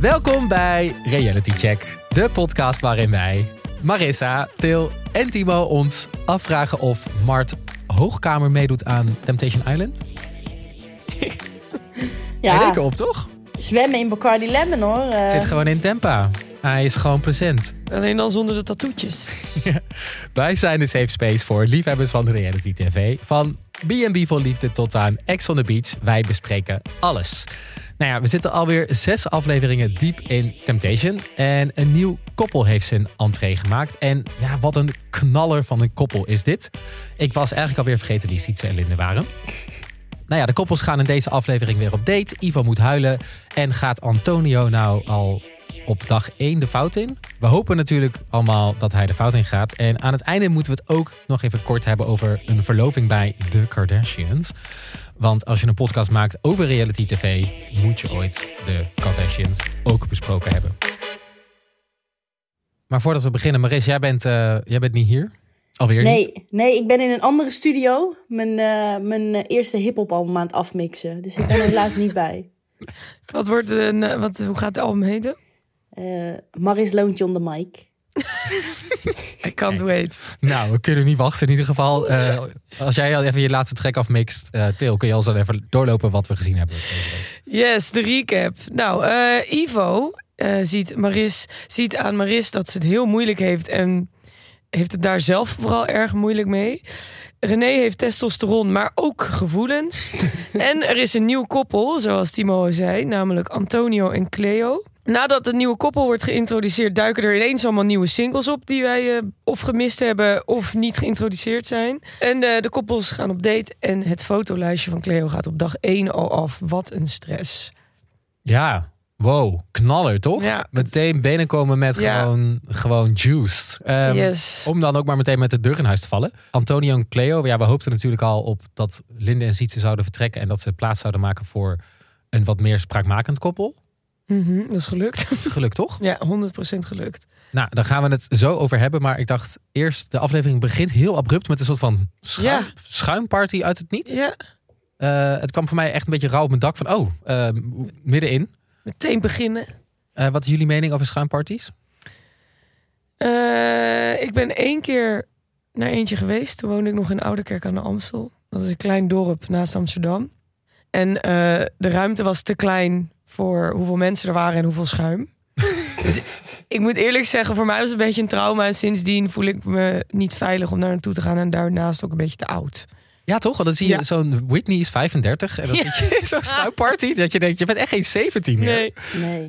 Welkom bij Reality Check, de podcast waarin wij, Marissa, Til en Timo ons afvragen of Mart Hoogkamer meedoet aan Temptation Island. Hij Ja, leek erop, toch? zwemmen in Bacardi Lemon hoor. Zit gewoon in Tempa. Hij is gewoon present. Alleen dan zonder de tattoetjes. Wij zijn de safe space voor liefhebbers van de reality tv. Van B&B voor liefde tot aan Ex on the Beach. Wij bespreken alles. Nou ja, we zitten alweer zes afleveringen diep in Temptation. En een nieuw koppel heeft zijn entree gemaakt. En ja, wat een knaller van een koppel is dit. Ik was eigenlijk alweer vergeten wie Sietse en Linde waren. Nou ja, de koppels gaan in deze aflevering weer op date. Ivo moet huilen. En gaat Antonio nou al op dag 1 de fout in? We hopen natuurlijk allemaal dat hij de fout in gaat. En aan het einde moeten we het ook nog even kort hebben over een verloving bij de Kardashians. Want als je een podcast maakt over reality tv, moet je ooit de Kardashians ook besproken hebben. Maar voordat we beginnen, Maris, jij bent, eh, jij bent niet hier. Alweer niet. nee, nee, ik ben in een andere studio mijn, eh, mijn eerste hip-hop album aan het afmixen. Dus ik ben er helaas niet bij. wat wordt een, eh, wat, hoe gaat het album heten? Eh Maris Loontje on the mic. I can't wait. Nou, we kunnen niet wachten. In ieder geval, eh, als jij al even je laatste track afmixt, eh Til, kun je al zo even doorlopen wat we gezien hebben. deze week. Yes, de recap. Nou, eh, Ivo eh, ziet, Maris, ziet aan Maris dat ze het heel moeilijk heeft. En heeft het daar zelf vooral erg moeilijk mee. René heeft testosteron, maar ook gevoelens. en er is een nieuw koppel, zoals Timo al zei, namelijk Antonio en Cleo. Nadat het nieuwe koppel wordt geïntroduceerd, duiken er ineens allemaal nieuwe singles op die wij eh, of gemist hebben of niet geïntroduceerd zijn. En eh, de koppels gaan op date en het fotolijstje van Cleo gaat op dag 1 al af. Wat een stress. Ja, wow, knaller toch? Ja. Meteen binnenkomen met Ja. gewoon, gewoon juiced. Ehm, yes. Om dan ook maar meteen met de deur in huis te vallen. Antonio en Cleo, ja, we hoopten natuurlijk al op dat Linde en Sietse zouden vertrekken. En dat ze plaats zouden maken voor een wat meer spraakmakend koppel. Mhm, dat is gelukt. Dat is gelukt toch? ja, 100% gelukt. Nou, daar gaan we het zo over hebben. Maar ik dacht eerst, de aflevering begint heel abrupt met een soort van schuim, Ja. schuimparty uit het niet. Ja, Eh, het kwam voor mij echt een beetje rauw op mijn dak van, oh, eh, middenin. meteen beginnen. Eh, wat is jullie mening over schuimparties? Eh, ik ben één keer naar eentje geweest. Toen woonde ik nog in Ouderkerk aan de Amstel. Dat is een klein dorp naast Amsterdam. En de ruimte was te klein voor hoeveel mensen er waren en hoeveel schuim. dus ik moet eerlijk zeggen, voor mij was het een beetje een trauma. En sindsdien voel ik me niet veilig om daar naartoe te gaan. En daarnaast ook een beetje te oud. Ja, toch? Want dan zie je Ja. zo'n Whitney is 35 en dan Ja. zit je in zo'n schuimparty dat je denkt, je bent echt geen 17 meer. Nee,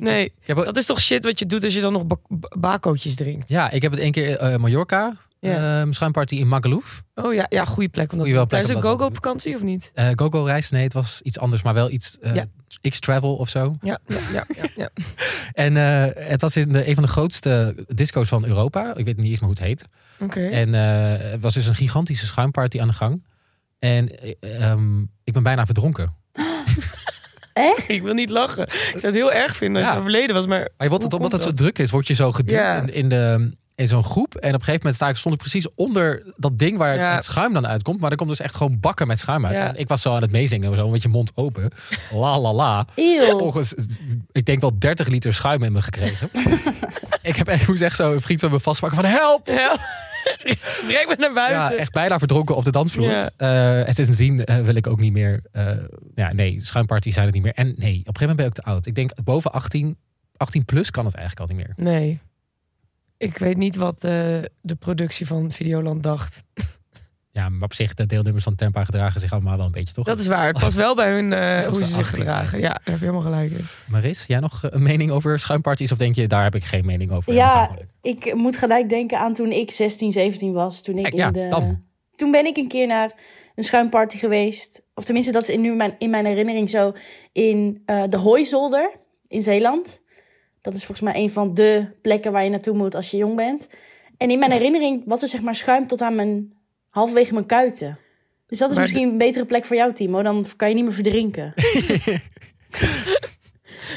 Nee. nee. Dat is toch shit wat je doet als je dan nog ba- ba- bakootjes drinkt. Ja, ik heb het één keer eh Mallorca, Ja. ehm, schuimparty in Magaluf. Oh ja, ja goede plek. Omdat Goeie wel plek om een go-go vakantie of niet? Eh Gogo reis, nee, het was iets anders, maar wel iets eh, Ja. X-Travel of zo. Ja, ja, ja, ja. ja. En eh, het was in de, een van de grootste disco's van Europa. Ik weet niet eens meer hoe het heet. Oké. En eh, het was dus een gigantische schuimparty aan de gang. En eh, ehm, ik ben bijna verdronken. Echt? Ik wil niet lachen. Ik zou het heel erg vinden als Ja. je overleden was, maar... Maar je wordt het, omdat het zo druk is, word je zo geduwd Ja. in, in, de, in zo'n groep. En op een gegeven moment sta ik, stond ik precies onder dat ding waar Ja. het schuim dan uitkomt. Maar er komt dus echt gewoon bakken met schuim uit. Ja. Ik was zo aan het meezingen, zo met je mond open. La la la. Volgens, ik denk wel 30 liter schuim in me gekregen. ik heb echt, moest echt zo een vriend van me vastpakken van help! Ja. Breng me naar Ja, buiten. echt bijna verdronken op de dansvloer. Ja. Eh, en sindsdien eh, wil ik ook niet meer. eh, ja, nee, schuimparties zijn het niet meer. En nee, op een gegeven moment ben ik ook te oud. Ik denk boven 18, 18 plus kan het eigenlijk al niet meer. Nee. Ik weet niet wat eh, de productie van Videoland dacht. Ja, maar op zich, de deelnemers van Tempa gedragen zich allemaal wel een beetje, toch? Dat is waar. Het past wel bij hun eh, Alsof hoe ze ze zich 18 zijn. gedragen. Ja, daar heb je helemaal gelijk in. Maris, jij nog een mening over schuimparties? Of denk je, daar heb ik geen mening over? Ja, ik moet gelijk denken aan toen ik 16, 17 was. Toen, ik Kijk, ja, in de... dan. toen ben ik een keer naar een schuimparty geweest. Of tenminste, dat is in, nu mijn, in mijn herinnering zo. In eh, de Hooizolder in Zeeland. Dat is volgens mij een van de plekken waar je naartoe moet als je jong bent. En in mijn herinnering was er zeg maar schuim tot aan mijn... halverwege mijn kuiten. Dus dat is Maar misschien een betere plek voor jou, Timo. Dan kan je niet meer verdrinken.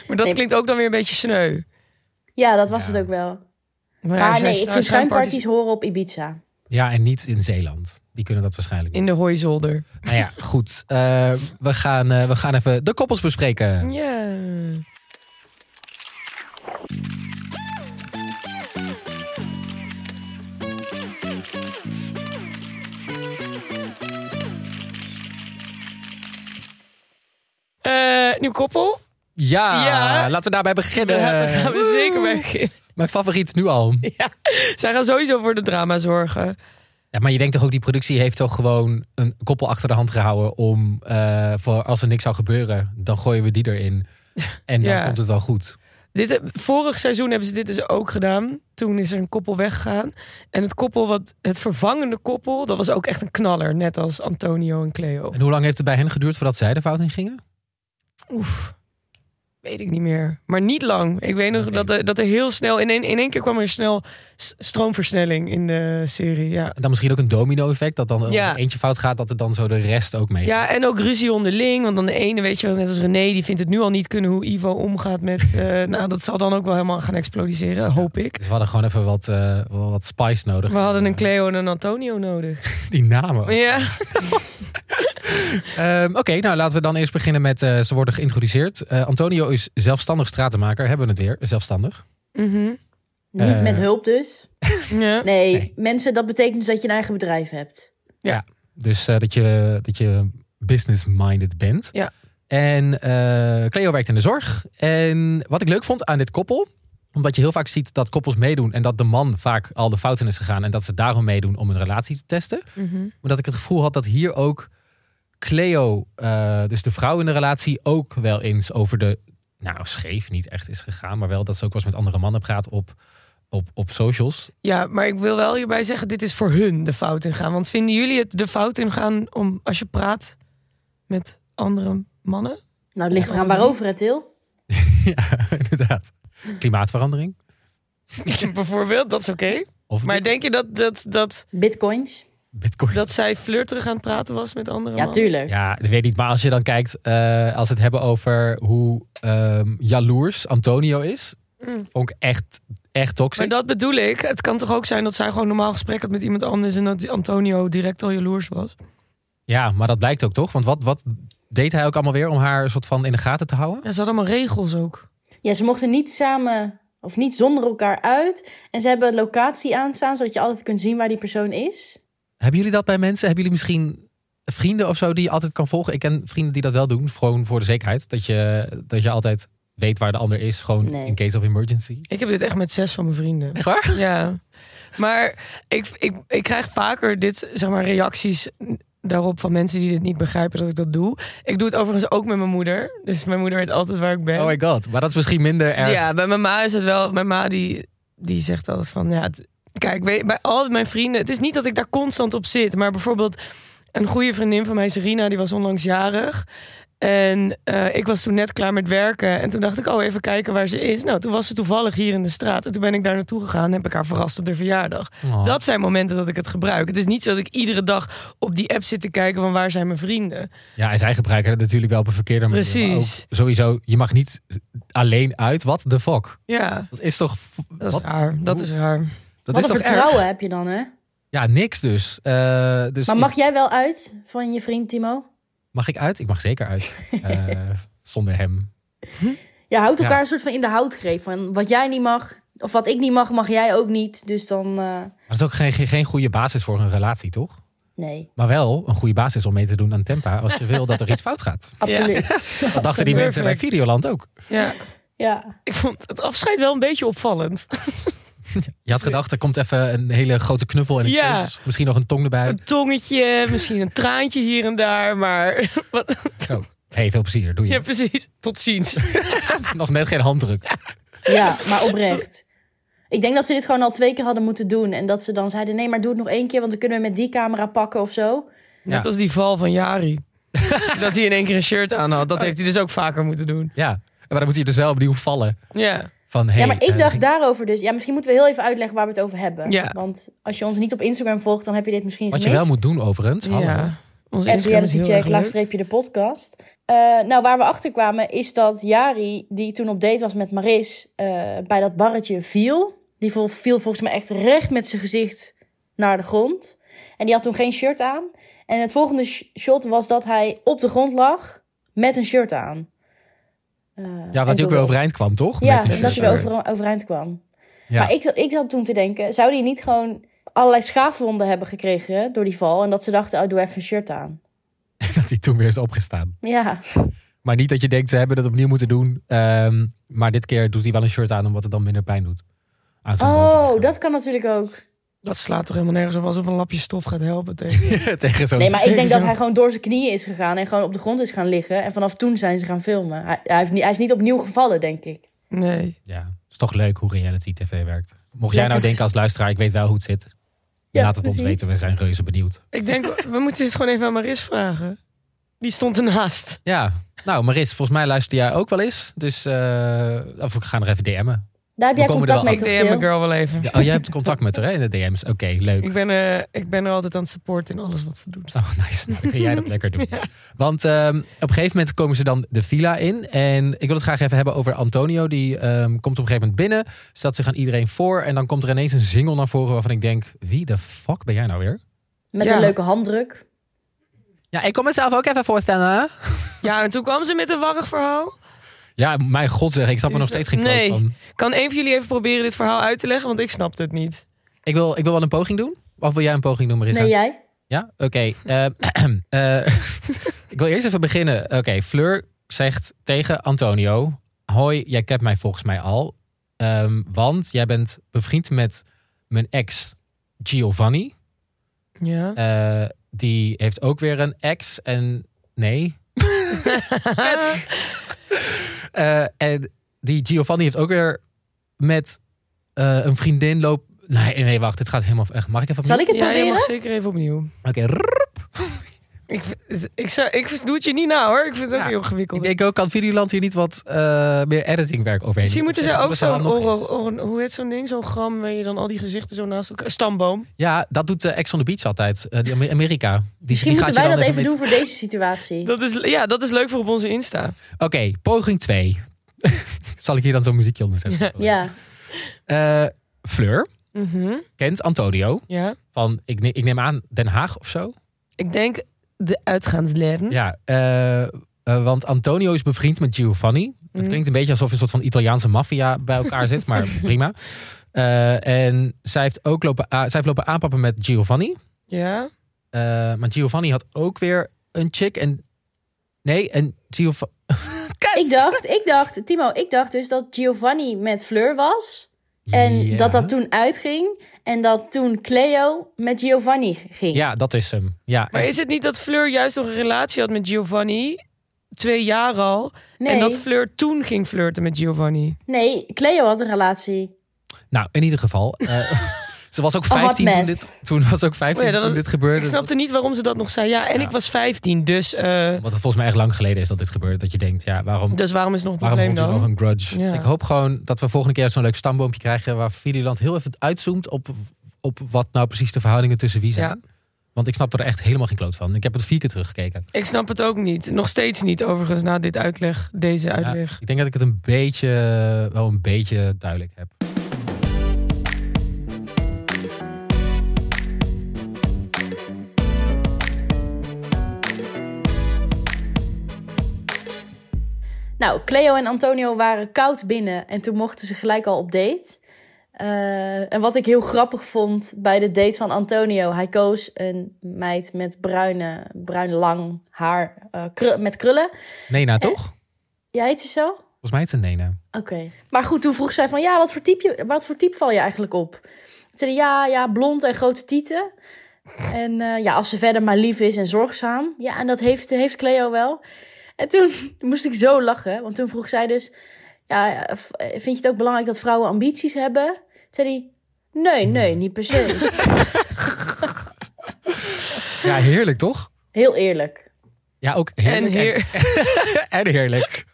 Maar dat Nee. klinkt ook dan weer een beetje sneu. Ja, dat was Ja. het ook wel. Maar, ja, Maar zijn nee, ik vind schuimparties horen op Ibiza. Ja, en niet in Zeeland. Die kunnen dat waarschijnlijk niet. in de hooizolder. Nou ja, goed. Eh, we, gaan, eh, we gaan even de koppels bespreken. Ja. Eh, nieuw koppel. Ja, laten we daarbij beginnen. Daar gaan we zeker bij beginnen. Mijn favoriet nu al. Ja, zij gaan sowieso voor de drama zorgen. Ja, maar je denkt toch ook, die productie heeft toch gewoon een koppel achter de hand gehouden om eh, voor als er niks zou gebeuren, dan gooien we die erin. En dan komt het wel goed. Dit, vorig seizoen hebben ze dit dus ook gedaan. Toen is er een koppel weggegaan. En het koppel, wat, het vervangende koppel, dat was ook echt een knaller. Net als Antonio en Cleo. En hoe lang heeft het bij hen geduurd voordat zij de fout in gingen? Oef, weet ik niet meer. Maar niet lang. Ik weet nog dat, er, dat er heel snel, in één, in één keer kwam er snel stroomversnelling in de serie. Ja. En dan misschien ook een domino-effect, dat dan als Ja. eentje fout gaat, dat er dan zo de rest ook mee. ja, en ook ruzie onderling. Want dan de ene, weet je wel, net als René, die vindt het nu al niet kunnen hoe Ivo omgaat met... eh, nou, dat zal dan ook wel helemaal gaan exploderen, hoop ik. Dus we hadden gewoon even wat, eh, wat spice nodig. We hadden een Cleo en een Antonio nodig. Die namen. Ja. Ehm, Oké, nou laten we dan eerst beginnen met eh, ze worden geïntroduceerd. Antonio is zelfstandig stratenmaker, hebben we het weer, zelfstandig. Mhm. Niet Eh. met hulp dus. ja. Nee, Nee. mensen, dat betekent dus dat je een eigen bedrijf hebt. Dus eh, dat, je, dat je business-minded bent. Ja. En eh, Cleo werkt in de zorg. En wat ik leuk vond aan dit koppel, omdat je heel vaak ziet dat koppels meedoen en dat de man vaak al de fout in is gegaan en dat ze daarom meedoen om een relatie te testen. Mhm. Maar dat ik het gevoel had dat hier ook Cleo, eh, dus de vrouw in de relatie, ook wel eens over de, nou scheef niet echt is gegaan, maar wel dat ze ook wel eens met andere mannen praat op, op, op socials. Ja, maar ik wil wel hierbij zeggen, dit is voor hun de fout in gaan. Want vinden jullie het de fout in gaan om als je praat met andere mannen? Nou, het ligt eraan waarover het, Til. ja, inderdaad. Klimaatverandering. Bijvoorbeeld, dat is oké. Of Maar denk je dat, dat, dat, Bitcoins. Bitcoin. dat zij flirterig aan het praten was met andere Ja, mannen? tuurlijk. Ja, dat weet ik niet. Maar als je dan kijkt, eh, als we het hebben over hoe ehm, jaloers Antonio is, Mm. vond ik echt, echt toxic. Maar dat bedoel ik. Het kan toch ook zijn dat zij gewoon normaal gesprek had met iemand anders... en dat die Antonio direct al jaloers was? Ja, maar dat blijkt ook toch? Want wat, wat deed hij ook allemaal weer om haar een soort van in de gaten te houden? Ja, ze hadden allemaal regels ook. Ja, ze mochten niet samen of niet zonder elkaar uit. En ze hebben een locatie aanstaan, zodat je altijd kunt zien waar die persoon is. Hebben jullie dat bij mensen? Hebben jullie misschien vrienden of zo die je altijd kan volgen? Ik ken vrienden die dat wel doen, gewoon voor de zekerheid. Dat je, dat je altijd weet waar de ander is, gewoon Nee. in case of emergency. Ik heb dit echt met zes van mijn vrienden. Echt waar? Ja, maar ik, ik, ik krijg vaker dit, zeg maar, reacties daarop van mensen die dit niet begrijpen dat ik dat doe. Ik doe het overigens ook met mijn moeder. Dus mijn moeder weet altijd waar ik ben. Oh my god. Maar dat is misschien minder erg. ja, bij mijn ma is het wel. Mijn ma die, die zegt altijd van ja, het- kijk, weet, bij al mijn vrienden, het is niet dat ik daar constant op zit, maar bijvoorbeeld een goede vriendin van mij, Serena, die was onlangs jarig. En eh, ik was toen net klaar met werken. En toen dacht ik, oh, even kijken waar ze is. Nou, toen was ze toevallig hier in de straat. En toen ben ik daar naartoe gegaan en heb ik haar verrast op de verjaardag. Oh. Dat zijn momenten dat ik het gebruik. Het is niet zo dat ik iedere dag op die app zit te kijken van waar zijn mijn vrienden. Ja, en zij gebruiken het natuurlijk wel op een verkeerde manier. Maar Precies. ook sowieso, je mag niet alleen uit. Wat de fuck? Ja, Dat is toch... dat is wat? raar. Dat is raar. Dat Wat is een toch vertrouwen erg? heb je dan, hè? Ja, niks dus. Eh, dus Maar ik- mag jij wel uit van je vriend Timo? Mag ik uit? Ik mag zeker uit. Eh, zonder hem. Ja, houdt elkaar Ja. een soort van in de houtgreep. Van wat jij niet mag, of wat ik niet mag, mag jij ook niet. Dus dan, eh, Maar dat is ook geen, geen, geen goede basis voor een relatie, toch? nee, Maar wel een goede basis om mee te doen aan Tempa als je wil dat er iets fout gaat. absoluut. Dat dachten die mensen bij. Videoland ook. Ja, Ja. ik vond het afscheid wel een beetje opvallend. Je had gedacht, er komt even een hele grote knuffel en een Ja. kus. Misschien nog een tong erbij. Een tongetje, misschien een traantje hier en daar, maar wat, Zo. Hey, veel plezier, doe je. ja, precies. Tot ziens. Nog net geen handdruk. ja, maar oprecht. Ik denk dat ze dit gewoon al twee keer hadden moeten doen. En dat ze dan zeiden, nee, maar doe het nog één keer, want dan kunnen we met die camera pakken of zo. Net Ja. als die val van Jari. dat hij in één keer een shirt aan had. Dat heeft hij dus ook vaker moeten doen. Ja, maar dan moet je dus wel opnieuw vallen. Ja, Van, hey, ja, maar ik eh, dacht ging- daarover dus. Ja, misschien moeten we heel even uitleggen waar we het over hebben. Ja. Want als je ons niet op Instagram volgt, dan heb je dit misschien Wat je wel moet doen overigens. Hallo. ja. Onze En Instagram is heel erg realitycheck, leuk. laagstreepje de podcast. Eh, nou, waar we achter kwamen is dat Jari, die toen op date was met Maris, eh, bij dat barretje viel. Die viel volgens mij echt recht met zijn gezicht naar de grond. En die had toen geen shirt aan. En het volgende sh- shot was dat hij op de grond lag met een shirt aan. Eh, Ja, en wat hij ook weer overeind kwam, toch? Ja, Met dat hij weer over, overeind kwam. Ja. Maar ik, zat- ik zat toen te denken, zou die niet gewoon allerlei schaafwonden hebben gekregen door die val? En dat ze dachten, oh, doe even een shirt aan. Dat hij toen weer is opgestaan. Ja, Maar niet dat je denkt, ze hebben het opnieuw moeten doen. Ehm, maar dit keer doet hij wel een shirt aan, omdat het dan minder pijn doet. Oh, dat kan natuurlijk ook. Dat slaat toch helemaal nergens op alsof een lapje stof gaat helpen tegen. Tegen zo'n... Nee, maar ik denk dat hij gewoon door zijn knieën is gegaan en gewoon op de grond is gaan liggen. En vanaf toen zijn ze gaan filmen. Hij, hij, heeft niet, hij is niet opnieuw gevallen, denk ik. Nee. Ja, is toch leuk hoe reality tv werkt. Mocht jij nou denken als luisteraar, ik weet wel hoe het zit. Ja, Laat het ons weten, we zijn reuze benieuwd. Ik denk, we moeten dit gewoon even aan Maris vragen. Die stond ernaast. Ja, nou Maris, volgens mij luisterde jij ook wel eens. Dus uh, of we gaan er even DM'en. Daar heb jij contact mee, Ik toch, DM Til? mijn girl wel even. Ja, oh, jij hebt contact met haar hè, in de DM's. Oké, leuk. Ik, ben, eh, ik ben er altijd aan het supporten in alles wat ze doet. Oh, nice. Nou, dan kun jij dat lekker doen. Want ehm, op een gegeven moment komen ze dan de villa in. En ik wil het graag even hebben over Antonio. Die ehm, komt op een gegeven moment binnen. Stelt zich aan iedereen voor. En dan komt er ineens een single naar voren waarvan ik denk... Wie de fuck ben jij nou weer? Met Ja. een leuke handdruk. Ja, ik kom mezelf ook even voorstellen. Ja, en toen kwam ze met een warrig verhaal. Ja, mijn god zeg. Ik snap er nog steeds geen kloot Nee. van. Kan een van jullie even proberen dit verhaal uit te leggen? Want ik snapte het niet. Ik wil, ik wil wel een poging doen. Of wil jij een poging doen, Marissa? Nee, jij? Ja? Oké. eh, eh, ik wil eerst even beginnen. Oké, Fleur zegt tegen Antonio... Hoi, jij kent mij volgens mij al. Ehm, want jij bent bevriend met mijn ex Giovanni. Ja. Eh, die heeft ook weer een ex en... Nee. Eh, en die Giovanni heeft ook weer met eh, een vriendin loop... Nee, nee, wacht. Dit gaat helemaal... Echt. Mag ik even Zal opnieuw? ik het Ja, je proberen? mag zeker even opnieuw. Oké, rrrr. Ik, ik, zou, ik doe het je niet na hoor. Ik vind het ook heel ingewikkeld. Ik denk ook, kan Videoland hier niet wat eh, meer editingwerk overheen Misschien moeten ze ook zo'n, hoe heet zo'n ding? Zo'n gram waar je dan al die gezichten zo naast elkaar... Stamboom. Ja, dat doet uh, Ex on the Beach altijd. Eh, die Amer- Amerika. Die, Misschien die moeten gaat wij dat even met- doen voor deze situatie. Dat is, ja, dat is leuk voor op onze Insta. Oké, poging 2. Zal ik hier dan zo'n muziekje onder zetten? Ja. Eh, Fleur Mhm. kent Antonio Ja. van, ik, ne- ik neem aan, Den Haag of zo. Ik denk de uitgaansleven. Ja, eh, eh, want Antonio is bevriend met Giovanni. Het Mhm. klinkt een beetje alsof een soort van Italiaanse maffia bij elkaar zit, maar prima. Eh, en zij heeft ook lopen, zij heeft lopen aanpappen met Giovanni. Ja. Eh, maar Giovanni had ook weer een chick. En nee, en Giovanni. Ik dacht, ik dacht, Timo, ik dacht dus dat Giovanni met Fleur was. En Ja. dat dat toen uitging. En dat toen Cleo met Giovanni ging. Ja, dat is hem. Ja, Maar en- is het niet dat Fleur juist nog een relatie had met Giovanni? Twee jaar al. nee, En dat Fleur toen ging flirten met Giovanni. nee, Cleo had een relatie. Nou, in ieder geval. eh, ze was ook A hot 15 toen dit, toen was ook 15 Oh ja, dat toen was- dit gebeurde. Ik snapte niet waarom ze dat nog zei. Ja, en Ja. ik was 15, dus, eh, Want het volgens mij echt lang geleden is dat dit gebeurde. Dat je denkt, ja, waarom, dus waarom is het nog een waarom probleem dan? nog een grudge? Ja. Ik hoop gewoon dat we volgende keer zo'n leuk stamboompje krijgen... waar Videoland heel even uitzoomt op, op wat nou precies de verhoudingen tussen wie zijn. Ja. Want ik snap er echt helemaal geen kloot van. Ik heb het vier keer teruggekeken. Ik snap het ook niet. Nog steeds niet, overigens, na dit uitleg, deze Ja, uitleg. ik denk dat ik het een beetje, wel een beetje duidelijk heb. Nou, Cleo en Antonio waren koud binnen en toen mochten ze gelijk al op date. Eh, en wat ik heel grappig vond bij de date van Antonio, hij koos een meid met bruine, bruin lang haar kru- met krullen. Nena, toch? Ja, heet ze zo? Volgens mij het een Nena. Oké. Maar goed, toen vroeg zij van, ja, wat voor type, wat voor type val je eigenlijk op? Toen zei ja, ja, blond en grote tieten. En eh, ja, als ze verder maar lief is en zorgzaam. Ja, en dat heeft, heeft Cleo wel. En toen moest ik zo lachen, want toen vroeg zij dus... Ja, vind je het ook belangrijk dat vrouwen ambities hebben? Toen zei hij, nee, nee, niet per se. Ja, heerlijk toch? Heel eerlijk. Ja, ook En heerlijk. heer, en heerlijk.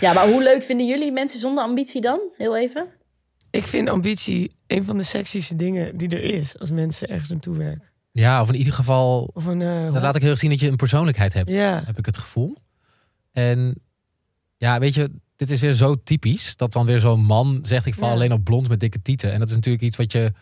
Ja, maar hoe leuk vinden jullie mensen zonder ambitie dan? Heel even. ik vind ambitie een van de sexieste dingen die er is als mensen ergens naartoe werken. Ja, of in ieder geval Of een. eh, Dat laat ik heel erg zien dat je een persoonlijkheid hebt. Ja. Heb ik het gevoel. En ja, weet je, dit is weer zo typisch. Dat dan weer zo'n man zegt: Ik val Ja. alleen op blond met dikke tieten. En dat is natuurlijk iets wat je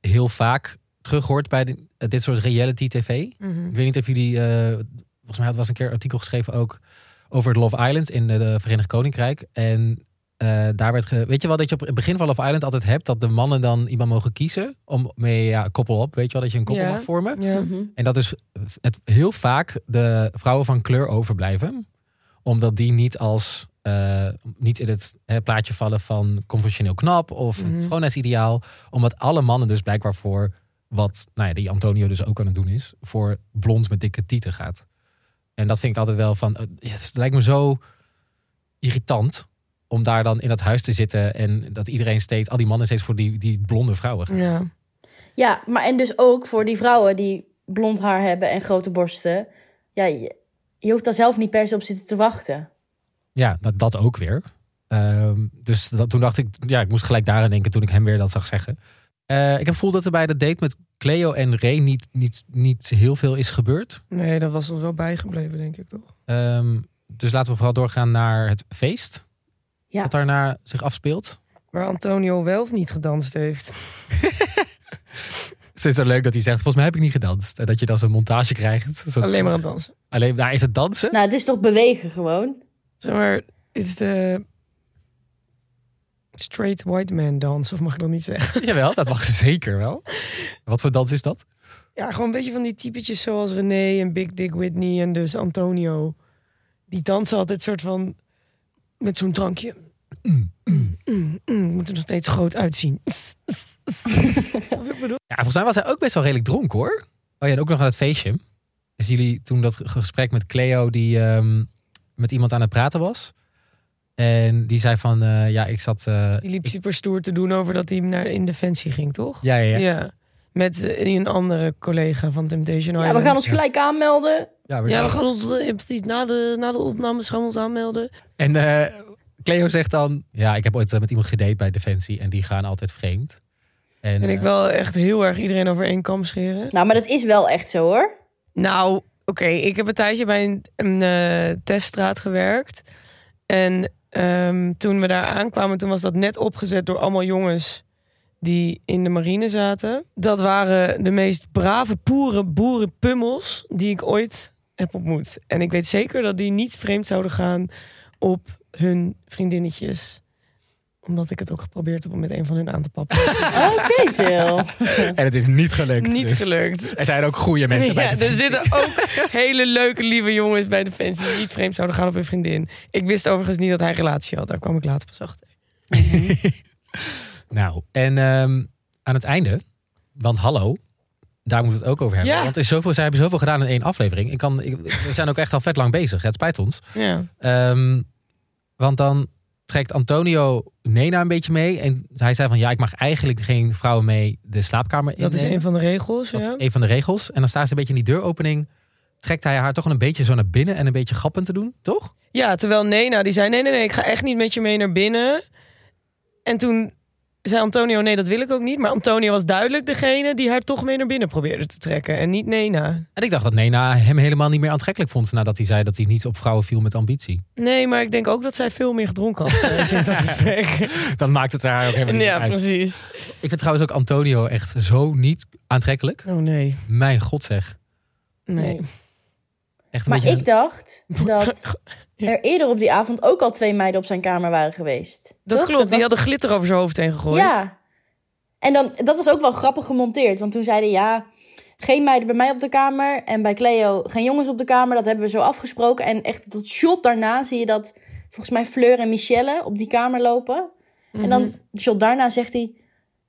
heel vaak terug hoort bij de- dit soort reality tv. Mhm. Ik weet niet of jullie. eh, volgens mij had was een keer een artikel geschreven ook over Love Island in de, de Verenigd Koninkrijk. En eh, daar werd. Ge, weet je wel dat je op het begin van Love Island altijd hebt dat de mannen dan iemand mogen kiezen om mee ja, koppel op. Weet je wel dat je een koppel mag vormen. Ja. Mhm. En dat is het heel vaak de vrouwen van kleur overblijven. Omdat die niet als eh, niet in het hè, plaatje vallen van conventioneel knap of Mhm. het schoonheidsideaal. Omdat alle mannen dus blijkbaar voor wat nou ja, die Antonio dus ook aan het doen is, voor blond met dikke tieten gaat. En dat vind ik altijd wel van. eh, het lijkt me zo irritant om daar dan in dat huis te zitten en dat iedereen steeds, al die mannen steeds voor die, die blonde vrouwen gaan. Ja. Ja, maar en dus ook voor die vrouwen die blond haar hebben en grote borsten. Ja, je, hoeft daar zelf niet per se op zitten te wachten. Ja, dat, dat ook weer. Ehm, dus dat, toen dacht ik, ja, ik moest gelijk daaraan denken toen ik hem weer dat zag zeggen. Eh, ik heb het gevoel dat er bij de date met Cleo en Ray niet, niet, niet heel veel is gebeurd. Nee, dat was ons wel bijgebleven, denk ik toch? Ehm, dus laten we vooral doorgaan naar het feest. Ja. Wat daarna zich afspeelt. Waar Antonio wel of niet gedanst heeft. Het is zo leuk dat hij zegt, volgens mij heb ik niet gedanst. En dat je dan zo'n montage krijgt. Zo Alleen maar aan het dansen. Alleen, daar is het dansen. Nou, het is toch bewegen gewoon? Zeg maar, is de straight white man dans, of mag ik dat niet zeggen? Jawel, dat mag zeker wel. Wat voor dans is dat? Ja, gewoon een beetje van die typetjes zoals René en Big Dick Whitney en dus Antonio. Die dansen altijd soort van met zo'n drankje. Mm, mm, mm, moet er nog steeds groot uitzien. Ja, volgens mij was hij ook best wel redelijk dronken hoor. Oh ja, en ook nog aan het feestje. Dus jullie toen dat gesprek met Cleo die ehm, met iemand aan het praten was. En die zei van, eh, ja, ik zat... eh, Die liep ik- super stoer te doen over dat hij naar in Defensie ging, toch? ja, ja, ja. Ja. Met eh, een andere collega van Temptation Ja, Island. we gaan ons gelijk aanmelden. Ja, we- Ja, we gaan ons eh, na de, na de opnames gaan we ons aanmelden. En eh, Cleo zegt dan, ja, ik heb ooit eh, met iemand gedate bij Defensie en die gaan altijd vreemd. En, En ik eh, wel echt heel erg iedereen over één kam scheren. Nou, maar dat is wel echt zo hoor. Nou, oké, ik heb een tijdje bij een, een eh, teststraat gewerkt. En ehm, toen we daar aankwamen, toen was dat net opgezet door allemaal jongens die in de marine zaten. Dat waren de meest brave, poere boerenpummels die ik ooit heb ontmoet. En ik weet zeker dat die niet vreemd zouden gaan op hun vriendinnetjes. Omdat ik het ook geprobeerd heb om met een van hun aan te pappen. Oké, Til. en het is niet gelukt. niet dus gelukt. Er zijn ook goede mensen bij Ja, er zitten ook hele leuke, lieve jongens bij Defensie die niet vreemd zouden gaan op hun vriendin. Ik wist overigens niet dat hij een relatie had. Daar kwam ik later pas achter. Nou, en ehm, aan het einde, want hallo, daar moeten we het ook over hebben. Ja. Want er is zoveel, zij hebben zoveel gedaan in één aflevering. Ik kan, ik, we zijn ook echt al vet lang bezig. Het spijt ons. Ja. Ehm, want dan trekt Antonio Nena een beetje mee. En hij zei van ja, ik mag eigenlijk geen vrouwen mee de slaapkamer in. Dat is een van de regels. Dat is Ja. een van de regels. En dan staat ze een beetje in die deuropening. Trekt hij haar toch een beetje zo naar binnen en een beetje grappend te doen, toch? ja, terwijl Nena die zei: nee, nee, nee, ik ga echt niet met je mee naar binnen. En toen zei Antonio: nee, dat wil ik ook niet. Maar Antonio was duidelijk degene die haar toch mee naar binnen probeerde te trekken. En niet Nena. En ik dacht dat Nena hem helemaal niet meer aantrekkelijk vond nadat hij zei dat hij niet op vrouwen viel met ambitie. Nee, maar ik denk ook dat zij veel meer gedronken had eh, sinds dat gesprek. Dan maakt het haar ook helemaal niet ja, uit. precies. Ik vind trouwens ook Antonio echt zo niet aantrekkelijk. Oh nee. Mijn god zeg. Nee. Echt een Maar beetje ik dacht dat Ja. er eerder op die avond ook al twee meiden op zijn kamer waren geweest. Dat Toch? klopt, die was- hadden glitter over zijn hoofd heen gegooid. Ja. En dan, dat was ook wel grappig gemonteerd. Want toen zeiden ja, geen meiden bij mij op de kamer. En bij Cleo geen jongens op de kamer. Dat hebben we zo afgesproken. En echt dat shot daarna zie je dat volgens mij Fleur en Michelle op die kamer lopen. En Mhm. dan shot daarna zegt hij...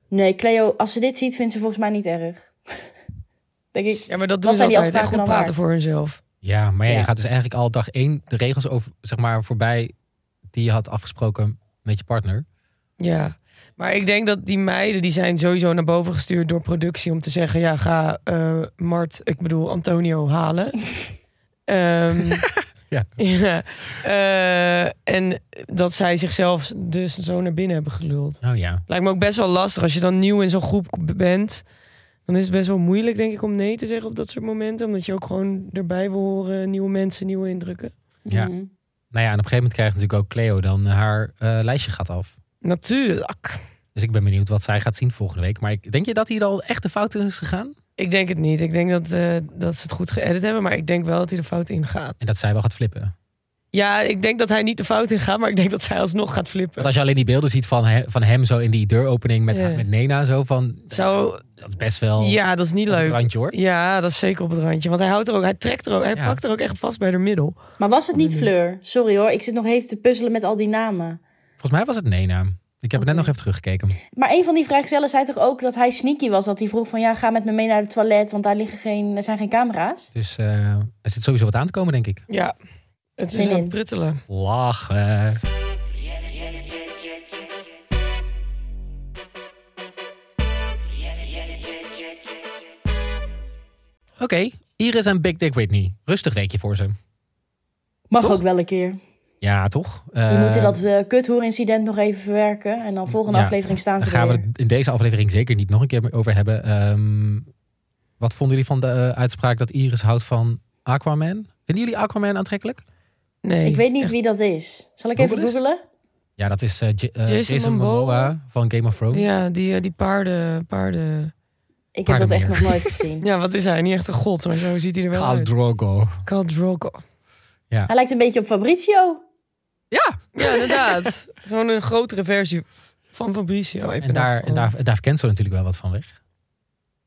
Nee, Cleo, als ze dit ziet, vindt ze volgens mij niet erg. Denk ik. Ja, maar dat doen ze altijd. Echt goed praten waard? voor hunzelf. Ja, maar ja, je gaat dus eigenlijk al dag één de regels over, zeg maar, voorbij die je had afgesproken met je partner. Ja. Maar ik denk dat die meiden, die zijn sowieso naar boven gestuurd door productie om te zeggen, ja, ga eh, Mart, ik bedoel Antonio halen. Ehm, Ja. ja. Eh, en dat zij zichzelf dus zo naar binnen hebben geluld. Oh ja. Lijkt me ook best wel lastig als je dan nieuw in zo'n groep bent. Dan is het best wel moeilijk, denk ik, om nee te zeggen op dat soort momenten. Omdat je ook gewoon erbij wil horen, nieuwe mensen, nieuwe indrukken. Ja. Mhm. Nou ja, en op een gegeven moment krijgt natuurlijk ook Cleo dan haar eh, lijstje gaat af. Natuurlijk. Dus ik ben benieuwd wat zij gaat zien volgende week. Maar ik, denk je dat hij al echt de fout in is gegaan? Ik denk het niet. Ik denk dat, eh, dat ze het goed geëdit hebben. Maar ik denk wel dat hij de fout ingaat. En dat zij wel gaat flippen? Ja, ik denk dat hij niet de fout in gaat, maar ik denk dat zij alsnog gaat flippen. Want als je alleen die beelden ziet van, he- van hem zo in die deuropening met, Ja. met Nena, zo van. Zo, Dat is best wel ja, dat is niet op het leuk. randje hoor. Ja, dat is zeker op het randje. Want hij houdt er ook, hij trekt er ook, hij Ja. pakt er ook echt vast bij de middel. Maar was het niet Fleur? Sorry hoor, ik zit nog even te puzzelen met al die namen. Volgens mij was het Nena. Ik heb het net nog even teruggekeken. Maar een van die vrijgezellen zei toch ook dat hij sneaky was? Dat hij vroeg van ja, ga met me mee naar het toilet, want daar liggen geen, er zijn geen camera's. Dus eh, er zit sowieso wat aan te komen, denk ik. Ja, het is aan pruttelen. Lachen. Oké, Iris en Big Dick Whitney. Rustig weekje voor ze. Mag Toch? ook wel een keer. Ja, toch? Die Eh, moeten dat uh, kuthoer-incident nog even verwerken. En dan volgende Ja, aflevering staan ze Daar gaan we het in deze aflevering zeker niet nog een keer over hebben. Ehm, wat vonden jullie van de eh, uitspraak dat Iris houdt van Aquaman? Vinden jullie Aquaman aantrekkelijk? Nee. Ik weet niet wie dat is. Zal ik even googelen? Ja, dat is eh, J- eh, Jason Jason, Momoa. Momoa van Game of Thrones. Ja, die, eh, die paarden, paarden... Ik heb dat echt nog nooit gezien. Ja, wat is hij? Niet echt een god, maar zo ziet hij er wel Khal uit. Drogo. Khal Drogo. Hij lijkt een beetje op Fabrizio. Ja, Ja, inderdaad. Gewoon een grotere versie van Fabricio. Even en daar, en daar, daar kent ze natuurlijk wel wat van weg.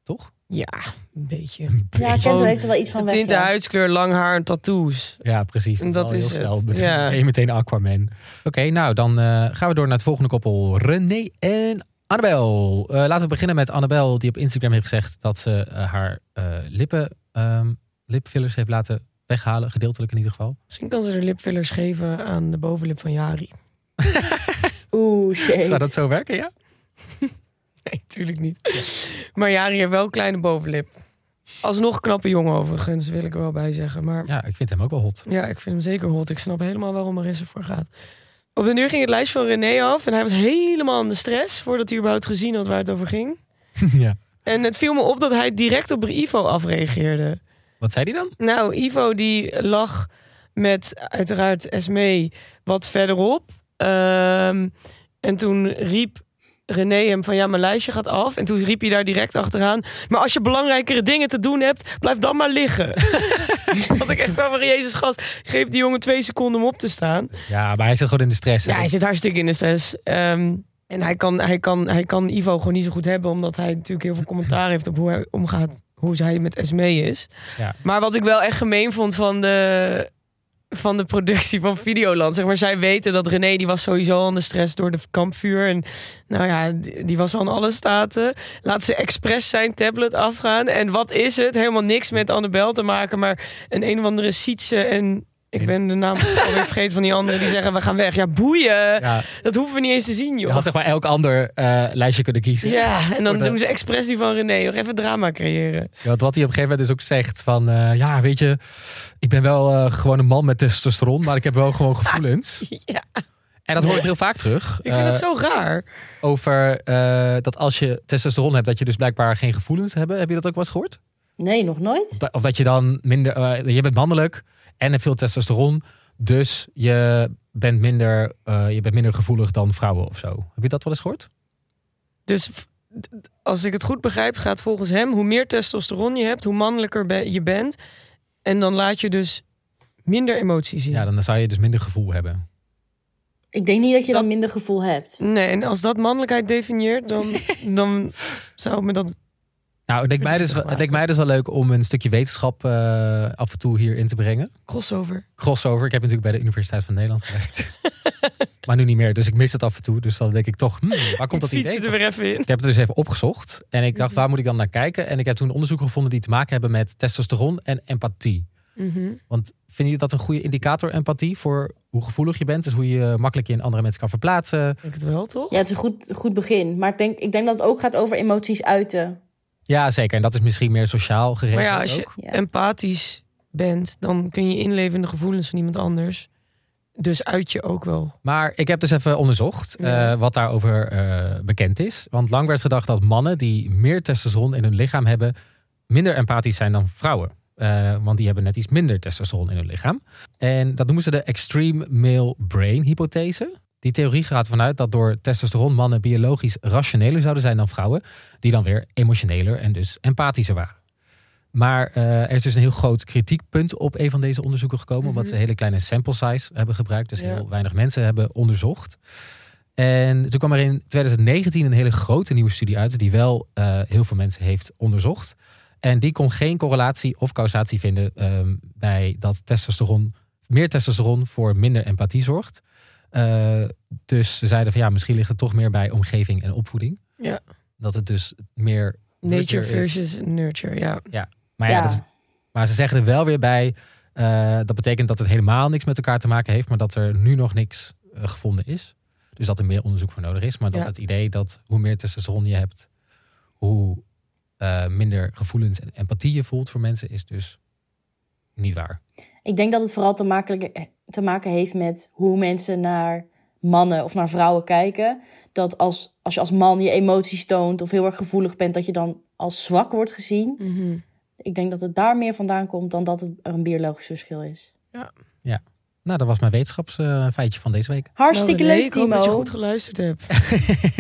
Toch? Ja, een beetje. Ja, Gewoon heeft er wel iets van weg. Tinte, ja. huidskleur, lang haar en tattoos. Ja, precies. Dat, Dat is heel snel. Ja. je meteen Aquaman. Oké, nou dan eh, gaan we door naar het volgende koppel. René en Annabel. Eh, laten we beginnen met Annabel, die op Instagram heeft gezegd dat ze eh, haar eh, lippen, ehm, lipfillers heeft laten weghalen. Gedeeltelijk in ieder geval. Misschien kan ze er lipfillers geven aan de bovenlip van Jari. Oeh, shit. Zou dat zo werken, ja? Nee, natuurlijk niet. Maar Jari heeft wel een kleine bovenlip. Alsnog knappe jongen overigens, wil ik er wel bij zeggen. Maar Ja, ik vind hem ook wel hot. ja, ik vind hem zeker hot. Ik snap helemaal waarom Marissa voor gaat. Op de duur ging het lijstje van René af. En hij was helemaal in de stress voordat hij überhaupt gezien had waar het over ging. ja. En het viel me op dat hij direct op Ivo afreageerde. Wat zei hij dan? Nou, Ivo die lag met uiteraard Esmee wat verderop. Ehm, en toen riep René hem van ja, mijn lijstje gaat af. En toen riep hij daar direct achteraan. Maar als je belangrijkere dingen te doen hebt, blijf dan maar liggen. Want ik echt kwam van Jezus gast, geef die jongen twee seconden om op te staan. Ja, maar hij zit gewoon in de stress. hè? Ja, hij zit hartstikke in de stress. Ehm, en hij kan, hij, kan, hij kan Ivo gewoon niet zo goed hebben, omdat hij natuurlijk heel veel commentaar heeft op hoe hij omgaat, hoe zij met Esmee is. Ja. Maar wat ik wel echt gemeen vond van de, van de productie van Videoland, zeg maar, zij weten dat René die was sowieso al de stress door de kampvuur en nou ja, die, die was al in alle staten. Laat ze expres zijn tablet afgaan. En wat is het? Helemaal niks met Annabel te maken, maar een een of andere Sietse en ik ben de naam alweer vergeten van die anderen die zeggen we gaan weg. Ja, boeien. Ja, Dat hoeven we niet eens te zien, je joh. had zeg maar elk ander eh, lijstje kunnen kiezen. Ja, en dan doen ze expres die van René. Nog even drama creëren. Ja, want wat hij op een gegeven moment dus ook zegt van... eh, ja, weet je, ik ben wel eh, gewoon een man met testosteron... maar ik heb wel gewoon gevoelens. Ja, En dat hoor ik heel vaak terug. ik vind het zo raar. Over eh, dat als je testosteron hebt... dat je dus blijkbaar geen gevoelens hebt. Heb je dat ook wel eens gehoord? Nee, nog nooit. Of dat- Of dat je dan minder... je bent mannelijk en hebt veel testosteron... dus je bent minder, eh, je bent minder gevoelig dan vrouwen of zo. Heb je dat wel eens gehoord? Dus als ik het goed begrijp, gaat volgens hem... hoe meer testosteron je hebt, hoe mannelijker je bent. En dan laat je dus minder emotie zien. Ja, dan zou je dus minder gevoel hebben. Ik denk niet dat je dan minder gevoel hebt. Nee, en als dat mannelijkheid definieert, dan, dan zou me dat... Nou, het leek, mij dus, wel- het leek mij dus wel leuk om een stukje wetenschap eh, af en toe hierin te brengen. Crossover. Crossover. Ik heb natuurlijk bij de Universiteit van Nederland gewerkt. maar nu niet meer, dus ik mis het af en toe. Dus dan denk ik toch, hmm, waar komt dat idee? er weer even in. Ik heb het dus even opgezocht. En ik dacht, Mhm. waar moet ik dan naar kijken? En ik heb toen onderzoeken gevonden die te maken hebben met testosteron en empathie. Mhm. Want vind je dat een goede indicator, empathie, voor hoe gevoelig je bent? Dus hoe je makkelijk je in andere mensen kan verplaatsen? Ik denk het wel, toch? Ja, het is een goed, goed begin. Maar ik denk, ik denk dat het ook gaat over emoties uiten. Ja, zeker. En dat is misschien meer sociaal geregeld Maar ja, als je ook. Ja. empathisch bent, dan kun je inleven in de gevoelens van iemand anders. Dus uit je ook wel. Maar ik heb dus even onderzocht eh, wat daarover eh, bekend is. Want lang werd gedacht dat mannen die meer testosteron in hun lichaam hebben, minder empathisch zijn dan vrouwen. Eh, want die hebben net iets minder testosteron in hun lichaam. En dat noemen ze de extreme male brain hypothese. Die theorie gaat vanuit dat door testosteron mannen biologisch rationeler zouden zijn dan vrouwen, die dan weer emotioneler en dus empathischer waren. maar eh, er is dus een heel groot kritiekpunt op een van deze onderzoeken gekomen. Omdat Mhm. ze hele kleine sample size hebben gebruikt. Dus Ja. heel weinig mensen hebben onderzocht. En toen kwam er in 2019 een hele grote nieuwe studie uit. Die wel eh, heel veel mensen heeft onderzocht. En die kon geen correlatie of causatie vinden ehm, bij dat testosteron, meer testosteron voor minder empathie zorgt. Eh, dus ze zeiden van ja, misschien ligt het toch meer bij omgeving en opvoeding. Ja. Dat het dus meer Nature is. versus nurture, ja. Maar ja, Ja. dat is, maar ze zeggen er wel weer bij. eh, dat betekent dat het helemaal niks met elkaar te maken heeft, maar dat er nu nog niks eh, gevonden is. Dus dat er meer onderzoek voor nodig is. Maar dat Ja. het idee dat hoe meer testosteron je hebt, hoe eh, minder gevoelens en empathie je voelt voor mensen, is dus niet waar. Ik denk dat het vooral te maken, te maken heeft met hoe mensen naar mannen of naar vrouwen kijken. Dat als, als je als man je emoties toont of heel erg gevoelig bent, dat je dan als zwak wordt gezien. Mhm. Ik denk dat het daar meer vandaan komt dan dat het er een biologisch verschil is. Nou, dat was mijn wetenschapsfeitje van deze week. Hartstikke Nou, leuk, Ik hoop dat je Timo. goed geluisterd hebt.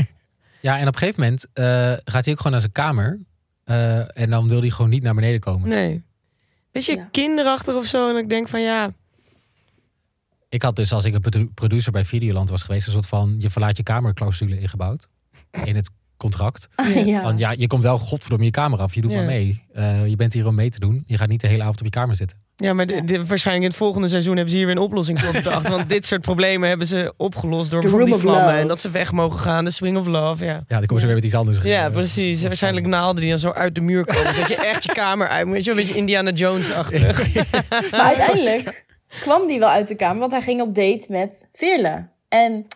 Ja, en op een gegeven moment eh, gaat hij ook gewoon naar zijn kamer. eh, en dan wil hij gewoon niet naar beneden komen. Nee. Weet je, Ja. kinderachtig of zo. En ik denk van ja, Ik had dus als ik een produ- producer bij Videoland was geweest, een soort van je verlaat je kamerclausule ingebouwd. In het contract. ja. Want ja, je komt wel godverdomme je kamer af. Je doet Ja. maar mee. Eh, je bent hier om mee te doen. Je gaat niet de hele avond op je kamer zitten. Ja, maar de, waarschijnlijk in het volgende seizoen hebben ze hier weer een oplossing voor bedacht. Want dit soort problemen hebben ze opgelost door bijvoorbeeld die Room of vlammen. Love. En dat ze weg mogen gaan, de Swing of Love. Ja, Ja, dan komen ze weer met iets anders. ja precies. Waarschijnlijk naalden die dan zo uit de muur komen. dat je echt je kamer uit moet. Weet je, wel, een beetje Indiana Jones-achtig. Maar uiteindelijk kwam die wel uit de kamer, want hij ging op date met Veerle. En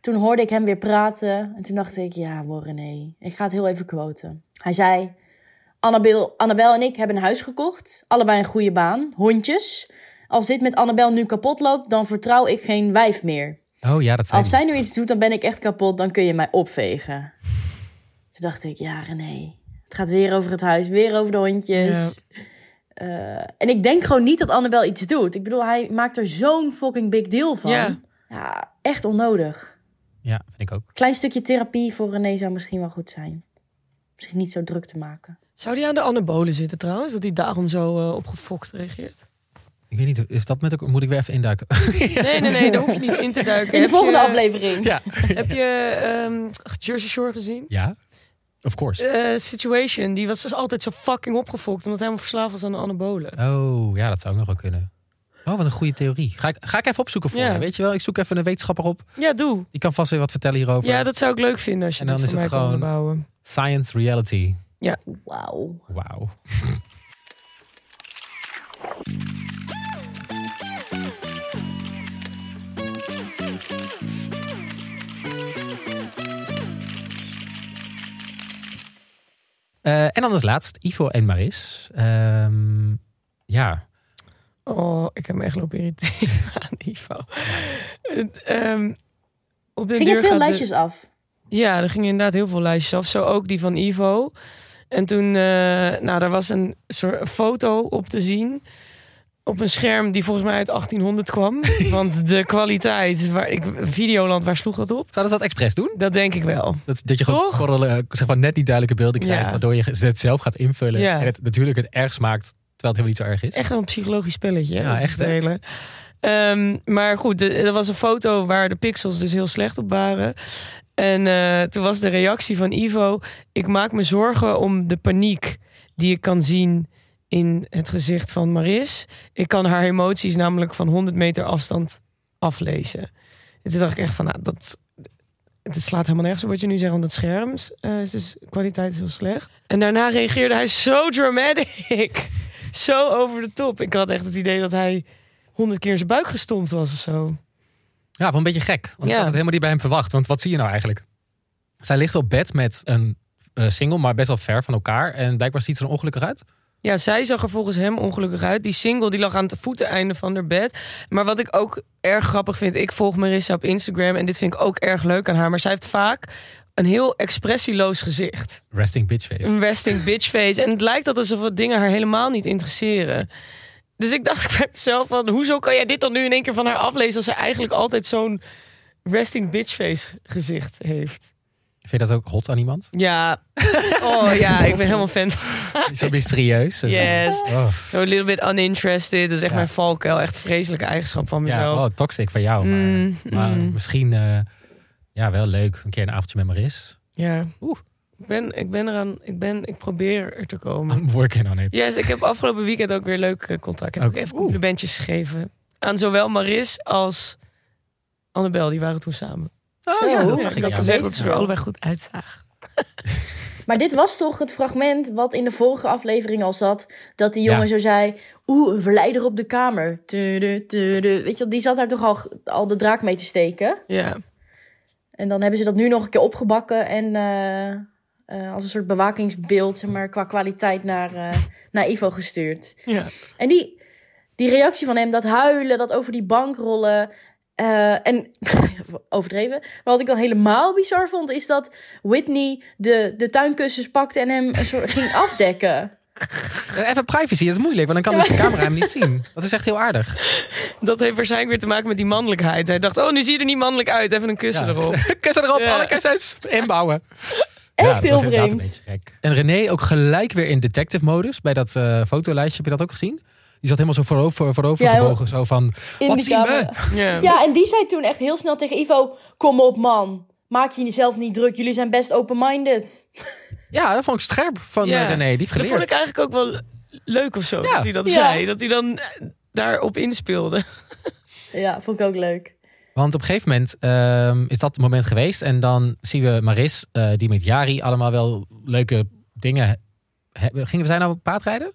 toen hoorde ik hem weer praten. En toen dacht ik, ja, hoor René, ik ga het heel even quoten. Hij zei, Annabel, Annabel en ik hebben een huis gekocht. Allebei een goede baan, hondjes. Als dit met Annabel nu kapot loopt, dan vertrouw ik geen wijf meer. Oh ja, dat zijn Als zij nu iets doet, dan ben ik echt kapot, dan kun je mij opvegen. Toen dacht ik, ja René, het gaat weer over het huis, weer over de hondjes. Ja. Eh, en ik denk gewoon niet dat Annabel iets doet. Ik bedoel, hij maakt er zo'n fucking big deal van. Ja. Ja, echt onnodig. Ja, vind ik ook. Klein stukje therapie voor René zou misschien wel goed zijn. Misschien niet zo druk te maken. Zou die aan de anabolen zitten trouwens? Dat hij daarom zo eh, opgefokt reageert? Ik weet niet, is dat met ook, moet ik weer even induiken? Nee, nee, nee, daar hoef je niet in te duiken. In de Heb volgende je- aflevering. ja. Heb je ehm, Jersey Shore gezien? Ja, of course. Eh, Situation, die was dus altijd zo fucking opgefokt. Omdat hij helemaal verslaafd was aan de anabolen. Oh, ja, dat zou ook nog wel kunnen. Oh, wat een goede theorie. Ga ik, ga ik even opzoeken voor Ja. je. Weet je wel, ik zoek even een wetenschapper op. Ja, doe. Die kan vast weer wat vertellen hierover. Ja, dat zou ik leuk vinden als je En dan is voor het gewoon- onderbouwen. Science reality. Wauw. Wauw. Eh, en dan als laatst Ivo en Maris. Ehm, ja, Oh, ik heb me echt lopen irriteren aan Ivo. Ehm, op de Gingen veel de- lijstjes af. Ja, er gingen inderdaad heel veel lijstjes af. Zo ook die van Ivo. En toen, eh, nou, daar was een soort foto op te zien. Op een scherm die volgens mij uit 1800 kwam. Want de kwaliteit, waar ik, Videoland, waar sloeg dat op? zouden ze dat expres doen? Dat denk ik wel. Dat, dat je gewoon korrelen, eh, zeg maar net die duidelijke beelden krijgt, Ja. waardoor je het zelf gaat invullen. Ja. En het natuurlijk het ergst maakt, terwijl het helemaal niet zo erg is. Echt een psychologisch spelletje. Ja, dat echt, hele. Ehm, maar goed, er was een foto waar de pixels dus heel slecht op waren. En eh, toen was de reactie van Ivo: Ik maak me zorgen om de paniek die ik kan zien in het gezicht van Maris. Ik kan haar emoties namelijk van 100 meter afstand aflezen. En toen dacht ik echt van, nou, dat, het slaat helemaal nergens op wat je nu zegt, want het scherm eh, is dus kwaliteit is heel slecht. En daarna reageerde hij zo dramatic, zo over de top. Ik had echt het idee dat hij honderd keer in zijn buik gestompt was of zo. Ja, wel een beetje gek. Want ik Ja. had het helemaal niet bij hem verwacht. Want wat zie je nou eigenlijk? Zij ligt op bed met een eh, single, maar best wel ver van elkaar. En blijkbaar ziet ze er ongelukkig uit. Ja, zij zag er volgens hem ongelukkig uit. Die single die lag aan het voeteneinde van haar bed. Maar wat ik ook erg grappig vind, ik volg Marissa op Instagram en dit vind ik ook erg leuk aan haar. Maar zij heeft vaak een heel expressieloos gezicht. Resting bitch face. Een resting bitch face. En het lijkt dat alsof wat dingen haar helemaal niet interesseren. Dus ik dacht bij mezelf van, hoezo kan jij dit dan nu in één keer van haar aflezen als zij eigenlijk altijd zo'n resting bitch face gezicht heeft? Vind je dat ook hot aan iemand? Ja. Oh ja, ik ben helemaal fan. Zo mysterieus. zo. Yes. Oh, So a little bit uninterested. Dat is echt Ja. mijn valkuil. Echt vreselijke eigenschap van ja, mezelf. oh, toxic van jou. Maar, Mm, maar mm. misschien eh, ja, wel leuk. Een keer een avondje met Maris. Ja. Oeh. Ik ben, ik ben eraan, ik ben, ik probeer er te komen. I'm working on it. Yes, ik heb afgelopen weekend ook weer leuk eh, contact. Ik heb Ook- ook even oeh. complimentjes gegeven. Aan zowel Maris als Annabel. Die waren toen samen. Oh Zo, ja, dat zag ik. dat ja. gezegd dat ze er wel. allebei goed uitzagen. Maar dit was toch het fragment wat in de vorige aflevering al zat. Dat die jongen Ja. zo zei. Oeh, een verleider op de kamer. Tudu, tudu. Weet je, wel, die zat daar toch al, al de draak mee te steken. Ja. En dan hebben ze dat nu nog een keer opgebakken. En eh, eh, als een soort bewakingsbeeld, zeg maar, qua kwaliteit naar, eh, naar Ivo gestuurd. ja. En die, die reactie van hem, dat huilen, dat over die bank rollen. Eh, en overdreven. Maar wat ik dan helemaal bizar vond, is dat Whitney de, de tuinkussens pakte en hem een soort ging afdekken. Even privacy, dat is moeilijk, want dan kan dus de camera hem niet zien. Dat is echt heel aardig. Dat heeft waarschijnlijk weer te maken met die mannelijkheid. Hij dacht, oh, nu zie je er niet mannelijk uit. Even een kussen Ja. erop. Kussen erop, Ja. alle kussens inbouwen. Echt ja, heel vreemd. een beetje gek. En René ook gelijk weer in detective modus bij dat eh, fotolijstje. Heb je dat ook gezien? Die zat helemaal zo voorover, voorover Ja, gebogen. Zo van, In wat zien we? camera. Ja. Ja, en die zei toen echt heel snel tegen Ivo: Kom op, man. Maak je jezelf niet druk. Jullie zijn best open-minded. Ja, dat vond ik scherp van Ja. eh, René. Die heeft Dat vond ik geleerd. eigenlijk ook wel leuk of zo. Ja. Dat hij dat Ja. zei. Dat hij dan eh, daarop inspeelde. Ja, vond ik ook leuk. Want op een gegeven moment ehm, is dat het moment geweest. En dan zien we Maris, eh, die met Jari allemaal wel leuke dingen hebben. Gingen we zijn nou paardrijden?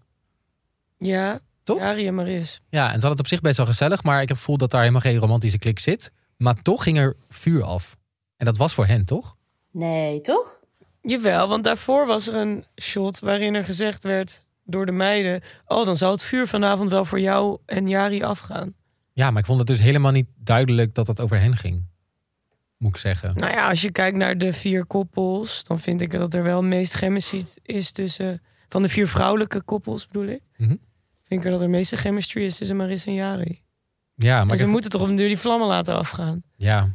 Ja. Toch? Jari en Maris. Ja, en ze hadden het op zich best wel gezellig. Maar ik heb het gevoel dat daar helemaal geen romantische klik zit. Maar toch ging er vuur af. En dat was voor hen, toch? Nee, toch? Jawel, want daarvoor was er een shot waarin er gezegd werd door de meiden... oh, dan zal het vuur vanavond wel voor jou en Jari afgaan. Ja, maar ik vond het dus helemaal niet duidelijk dat het over hen ging. Moet ik zeggen. Nou ja, als je kijkt naar de vier koppels... dan vind ik dat er wel het meest chemistry is tussen... van de vier vrouwelijke koppels bedoel ik. Mhm. Ik er dat er meeste chemistry is tussen Maris en Jari. Ja, maar ze heb- moeten toch op een duur die vlammen laten afgaan. ja,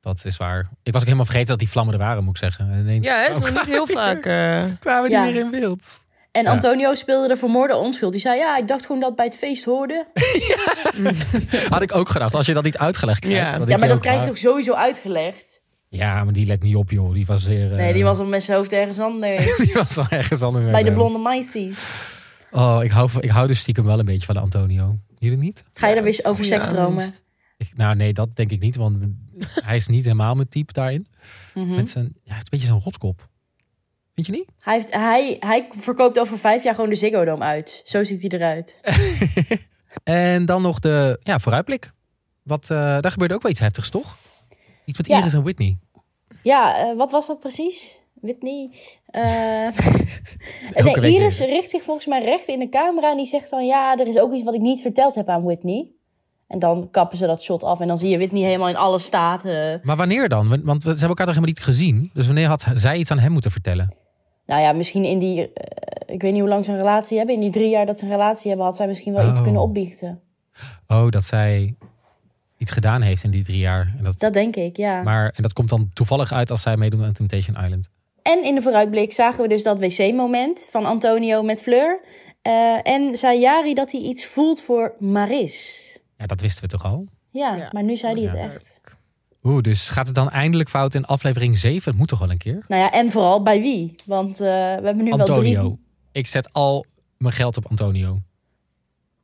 dat is waar. Ik was ook helemaal vergeten dat die vlammen er waren, moet ik zeggen. En ineens Ja, hè, is niet heel vaak... eh, kwamen die Ja. weer in beeld. En Ja. Antonio speelde de vermoorde onschuld. Die zei: Ja, ik dacht gewoon dat bij het feest hoorde. Had ik ook gedacht, als je dat niet uitgelegd krijgt. Ja. denk maar dat krijg je ook sowieso uitgelegd. Ja, maar die let niet op, joh. Die was weer... Nee, eh, die was al met zijn hoofd ergens anders. die was al ergens anders. bij de blonde meisjes. Oh, ik hou, ik hou dus stiekem wel een beetje van Antonio. Jullie niet? Ga je ja, er weer over seks dromen? Ik, nou, nee, dat denk ik niet. Want hij is niet helemaal mijn type daarin. Mhm. Met zijn, ja, hij heeft een beetje zo'n rotkop. Vind je niet? Hij, heeft, hij, hij verkoopt over vijf jaar gewoon de Ziggo Dome uit. Zo ziet hij eruit. En dan nog de ja, vooruitblik. Wat, eh, daar gebeurde ook wel iets heftigs, toch? Iets met Ja. Iris en Whitney. Ja, eh, wat was dat precies? Whitney. Eh Elke nee, Iris richt zich volgens mij recht in de camera en die zegt dan: Ja, er is ook iets wat ik niet verteld heb aan Whitney. En dan kappen ze dat shot af en dan zie je Whitney helemaal in alle staten. Maar wanneer dan? Want- we- ze hebben elkaar toch helemaal niet gezien? Dus wanneer had zij iets aan hem moeten vertellen? Nou ja, misschien in die. eh, ik weet niet hoe lang ze een relatie hebben. In die drie jaar dat ze een relatie hebben, had zij misschien wel iets Oh. kunnen opbiechten. Oh, dat zij iets gedaan heeft in die drie jaar. En dat, Dat denk ik, ja. maar, en dat komt dan toevallig uit als zij meedoen aan Temptation Island. En in de vooruitblik zagen we dus dat wc-moment van Antonio met Fleur. Eh, en zei Jari dat hij iets voelt voor Maris. Ja, dat wisten we toch al? Ja, Ja. maar nu zei hij het Ja. echt. Oeh, dus gaat het dan eindelijk fout in aflevering 7? Dat moet toch wel een keer? Nou ja, en vooral bij wie? Want eh, we hebben nu wel Antonio. Ik zet al mijn geld op Antonio.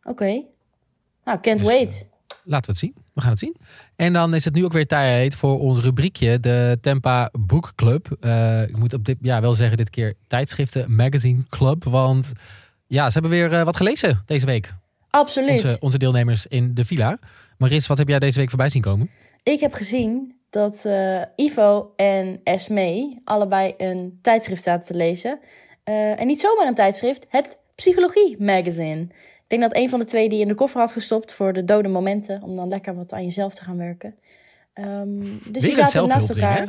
Oké. Nou, can't Dus, wait. Laten we het zien. We gaan het zien. En dan is het nu ook weer tijd voor ons rubriekje, de Tempa Book Club. Eh, ik moet op dit, ja, wel zeggen, dit keer tijdschriften Magazine Club. Want ja, ze hebben weer eh, wat gelezen deze week. Absoluut. Onze, onze deelnemers in de villa. Maris, wat heb jij deze week voorbij zien komen? Ik heb gezien dat eh, Ivo en Esme allebei een tijdschrift zaten te lezen. En niet zomaar een tijdschrift, het Psychologie Magazine. Ik denk dat een van de twee die in de koffer had gestopt voor de dode momenten. Om dan lekker wat aan jezelf te gaan werken. Ehm, dus Weer die zaten naast elkaar. hè?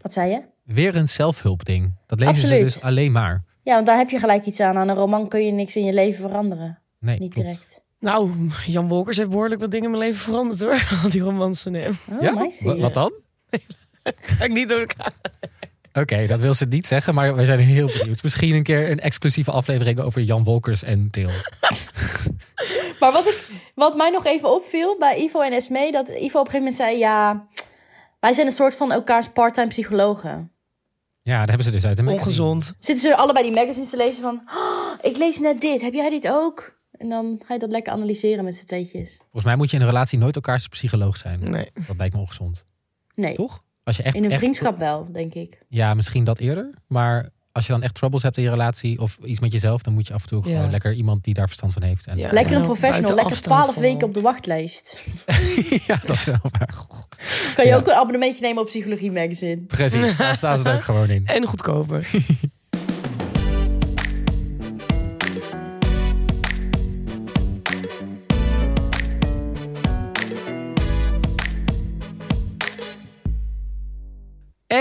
Wat zei je? Weer een zelfhulpding. Dat lezen Absoluut. ze dus alleen maar. Ja, want daar heb je gelijk iets aan. Aan een roman kun je niks in je leven veranderen. Nee, Niet klopt. direct. Nou, Jan Wolkers heeft behoorlijk wat dingen in mijn leven veranderd hoor. Al die romans van hem. Oh, Ja? Wat dan? Ga ik niet door elkaar. Oké, dat wil ze niet zeggen, maar we zijn heel benieuwd. Misschien een keer een exclusieve aflevering over Jan Wolkers en Til. Maar wat, ik, wat mij nog even opviel bij Ivo en Esme, dat Ivo op een gegeven moment zei: Ja, wij zijn een soort van elkaars part-time psychologen. Ja, daar hebben ze dus uit. de magazine. Ongezond. Zitten ze allebei die magazines te lezen van: "Oh, Ik lees net dit, heb jij dit ook? En dan ga je dat lekker analyseren met z'n tweetjes. Volgens mij moet je in een relatie nooit elkaars psycholoog zijn. Nee. Dat lijkt me ongezond. Nee, Toch? Als je echt, in een echt- vriendschap wel, denk ik. Ja, misschien dat eerder. Maar als je dan echt troubles hebt in je relatie of iets met jezelf, dan moet je af en toe Ja. gewoon lekker iemand die daar verstand van heeft. En, Ja. Lekker een professional, lekker afstand 12 vooral. weken op de wachtlijst. ja, dat is wel waar. Goh. Kan je Ja. ook een abonnementje nemen op Psychologie Magazine? Precies, daar staat het ook gewoon in. En goedkoper.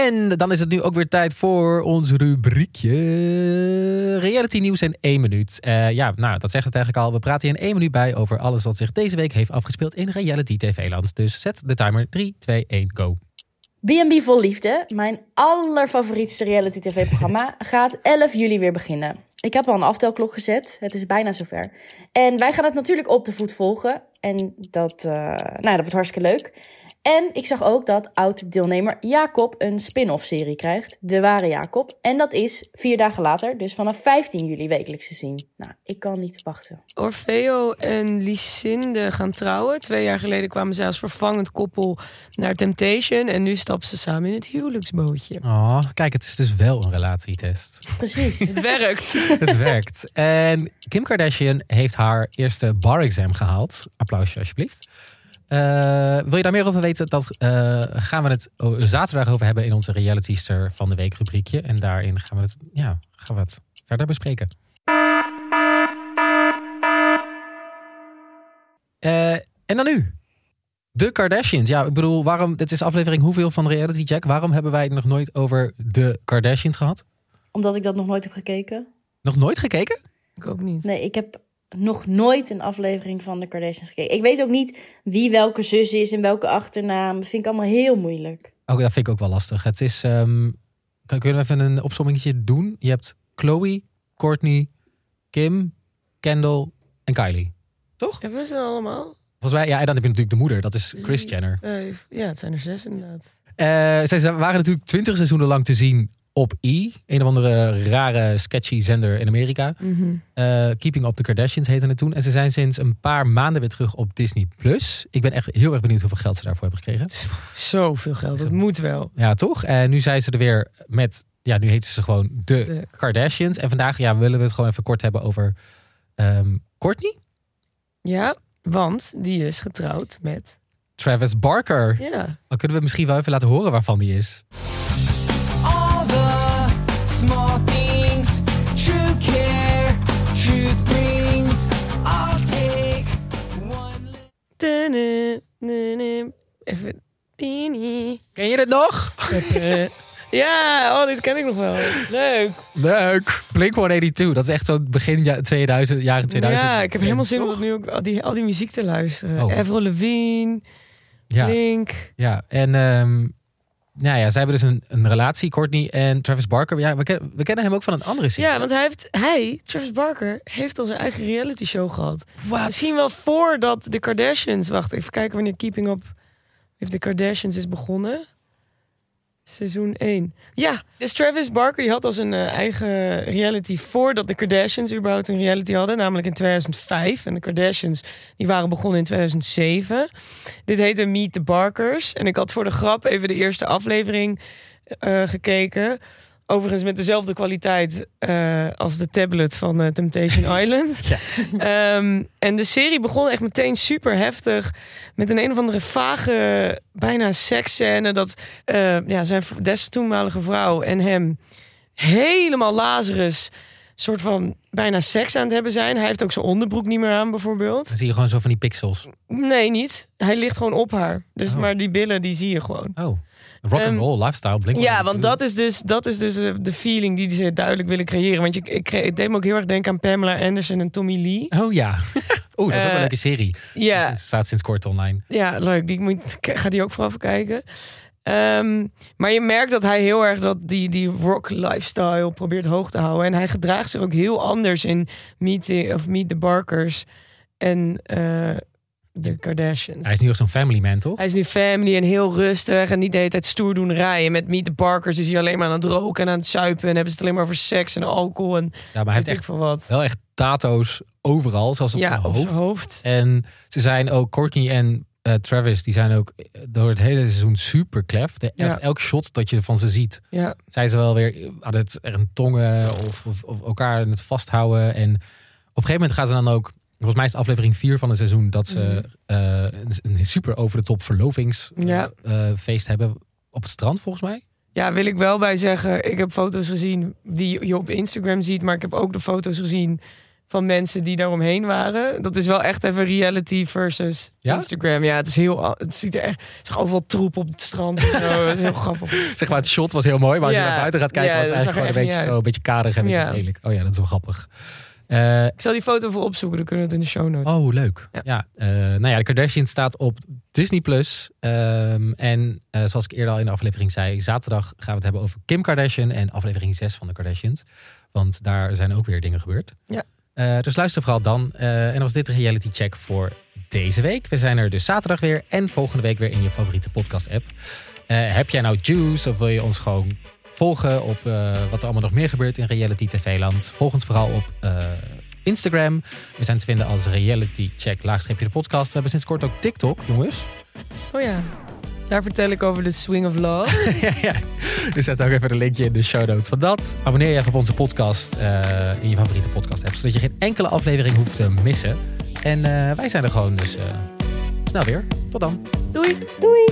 En dan is het nu ook weer tijd voor ons rubriekje reality nieuws in één minuut. Eh, ja, nou, dat zegt het eigenlijk al. We praten hier in één minuut bij over alles wat zich deze week heeft afgespeeld in reality TV-land. Dus zet de timer 3, 2, 1, go. B&B Vol Liefde, mijn allerfavorietste reality tv-programma, gaat 11 juli weer beginnen. Ik heb al een aftelklok gezet, het is bijna zover. En wij gaan het natuurlijk op de voet volgen. En dat, eh, nou, dat wordt hartstikke leuk. En ik zag ook dat oud-deelnemer Jacob een spin-off serie krijgt, De Ware Jacob. En dat is vier dagen later, dus vanaf 15 juli wekelijks te zien. Nou, ik kan niet wachten. Orfeo en Lucinde gaan trouwen. Twee jaar geleden kwamen zij als vervangend koppel naar Temptation. En nu stappen ze samen in het huwelijksbootje. Oh, kijk, het is dus wel een relatietest. Precies. Het werkt. het werkt. En Kim Kardashian heeft haar eerste bar-exam gehaald. Applausje alsjeblieft. Eh, wil je daar meer over weten? Dat eh, gaan we het oh, zaterdag over hebben in onze realityster van de week rubriekje. En daarin gaan we het, ja, gaan we het verder bespreken. Eh, en dan nu. De Kardashians. Ja, ik bedoel, waarom? Dit is aflevering hoeveel van Reality Check? Waarom hebben wij het nog nooit over de Kardashians gehad? Omdat ik dat nog nooit heb gekeken. Nog nooit gekeken? Ik ook niet. Nee, ik heb nog nooit een aflevering van de Kardashians gekeken. Ik weet ook niet wie welke zus is en welke achternaam. Dat vind ik allemaal heel moeilijk. Oh, dat vind ik ook wel lastig. Het is. ehm, kan, kunnen we even een opsommingetje doen? Je hebt Chloe, Courtney, Kim, Kendall en Kylie. Hebben we ze allemaal? Volgens mij, ja, en dan heb je natuurlijk de moeder. Dat is Kris Jenner. Eh, ja, het zijn er zes inderdaad. Eh, zij zij waren natuurlijk twintig seizoenen lang te zien op E. Een of andere rare sketchy zender in Amerika. Eh, Keeping Up the Kardashians heette het toen. En ze zijn sinds een paar maanden weer terug op Disney+. Plus. Ik ben echt heel erg benieuwd hoeveel geld ze daarvoor hebben gekregen. Zoveel geld, dat moet wel. Ja, toch? En nu zijn ze er weer met... Ja, nu heten ze gewoon de, De- Kardashians. En vandaag ja, willen we het gewoon even kort hebben over ehm Courtney. Ja, want die is getrouwd met... Travis Barker. Ja, Dan kunnen we misschien wel even laten horen waarvan die is. Even. Tini. Ken je dit nog? Ja, oh, dit ken ik nog wel. Leuk. Leuk. Blink-182. Dat is echt zo begin ja, 2000, jaren 2000. Ja, ik heb helemaal zin om nu ook al die, al die muziek te luisteren. Oh. Avril Lavigne, Ja, Blink. ja. en ehm, nou ja, zij hebben dus een, een relatie, Courtney en Travis Barker. Ja, we, ken- we kennen hem ook van een andere serie. Ja, want hij, heeft, hij, Travis Barker, heeft al zijn eigen reality show gehad. Wat? Misschien wel voordat de Kardashians... Wacht, even kijken wanneer Keeping Up with the Kardashians is begonnen. Seizoen 1. Ja, dus Travis Barker die had al zijn eh, eigen reality voordat de Kardashians überhaupt een reality hadden. Namelijk in 2005. En de Kardashians die waren begonnen in 2007. Dit heette Meet the Barkers. En ik had voor de grap even de eerste aflevering eh, gekeken. Overigens met dezelfde kwaliteit eh, als de tablet van eh, Temptation Island. Ja. Ehm, en de serie begon echt meteen super heftig. Met een een of andere vage, bijna seksscène. Dat eh, ja, zijn des toenmalige vrouw en hem helemaal Lazarus... soort van bijna seks aan het hebben zijn. Hij heeft ook zijn onderbroek niet meer aan bijvoorbeeld. Dan zie je gewoon zo van die pixels. Nee, niet. Hij ligt gewoon op haar. Dus Oh. maar die billen, die zie je gewoon. Oh, rock and roll, lifestyle, blink Ja, want dat is dus, dat is dus eh, de feeling die ze duidelijk willen creëren. Want je, ik, het deed me ook heel erg denken aan Pamela Anderson en Tommy Lee. Oh ja. Oeh, dat is ook een Eh, leuke serie. Ja, Het staat sinds kort online. ja leuk. Die moet, ik ga die ook vooral even kijken. Ehm, maar je merkt dat hij heel erg dat die, die rock lifestyle probeert hoog te houden. En hij gedraagt zich ook heel anders in Meet the, of Meet the Barkers en eh, de Kardashians. Hij is nu ook zo'n family man, toch? Hij is nu family en heel rustig en niet de hele tijd stoer doen rijden. Met Meet the Barkers is hij alleen maar aan het roken en aan het zuipen. En hebben ze het alleen maar over seks en alcohol en Ja, maar hij heeft echt wat. wel echt tato's overal, zelfs op ja, zijn op hoofd. zijn hoofd. En ze zijn ook, Courtney en eh, Travis, die zijn ook door het hele seizoen super klef. De, Ja. elk shot dat je van ze ziet, Ja, zijn ze wel weer aan het er een tongen of, of, of elkaar aan het vasthouden. En op een gegeven moment gaan ze dan ook, volgens mij is het aflevering 4 van het seizoen, dat ze Mhm. eh, een, super over de top verlovingsfeest Ja. hebben op het strand, volgens mij. Ja, wil ik wel bij zeggen. Ik heb foto's gezien die je op Instagram ziet. Maar ik heb ook de foto's gezien van mensen die daaromheen waren. Dat is wel echt even reality versus Ja? Instagram. Ja, het is heel... Het ziet er echt... Het is overal troep op het strand. zo. Het is heel grappig. Zeg maar, het shot was heel mooi, maar als je Ja. naar buiten gaat kijken, Ja, was het eigenlijk gewoon een beetje zo, een beetje karig en een beetje Ja. lelijk. Oh ja, dat is wel grappig. Eh, Ik zal die foto voor opzoeken. Dan kunnen we het in de show notes. Oh, leuk. Ja. Ja. eh, nou ja, de Kardashians staat op Disney Plus. Ehm, en eh, zoals ik eerder al in de aflevering zei, zaterdag gaan we het hebben over Kim Kardashian en aflevering 6 van de Kardashians. Want daar zijn ook weer dingen gebeurd. Ja. Dus luister vooral dan. En dan was dit de reality check voor deze week. We zijn er dus zaterdag weer en volgende week weer in je favoriete podcast app. Heb jij nou Juice of wil je ons gewoon volgen op eh, wat er allemaal nog meer gebeurt in reality tv-land? Volg ons vooral op eh, Instagram. We zijn te vinden als reality check laagstreepje de podcast. We hebben sinds kort ook TikTok, jongens. Oh ja. Daar vertel ik over de Swing of Love. ja, ja. Dus zet ook even een linkje in de show notes van dat. Abonneer je even op onze podcast eh, in je favoriete podcast app. Zodat je geen enkele aflevering hoeft te missen. En wij zijn er gewoon dus snel weer. Tot dan. Doei! Doei!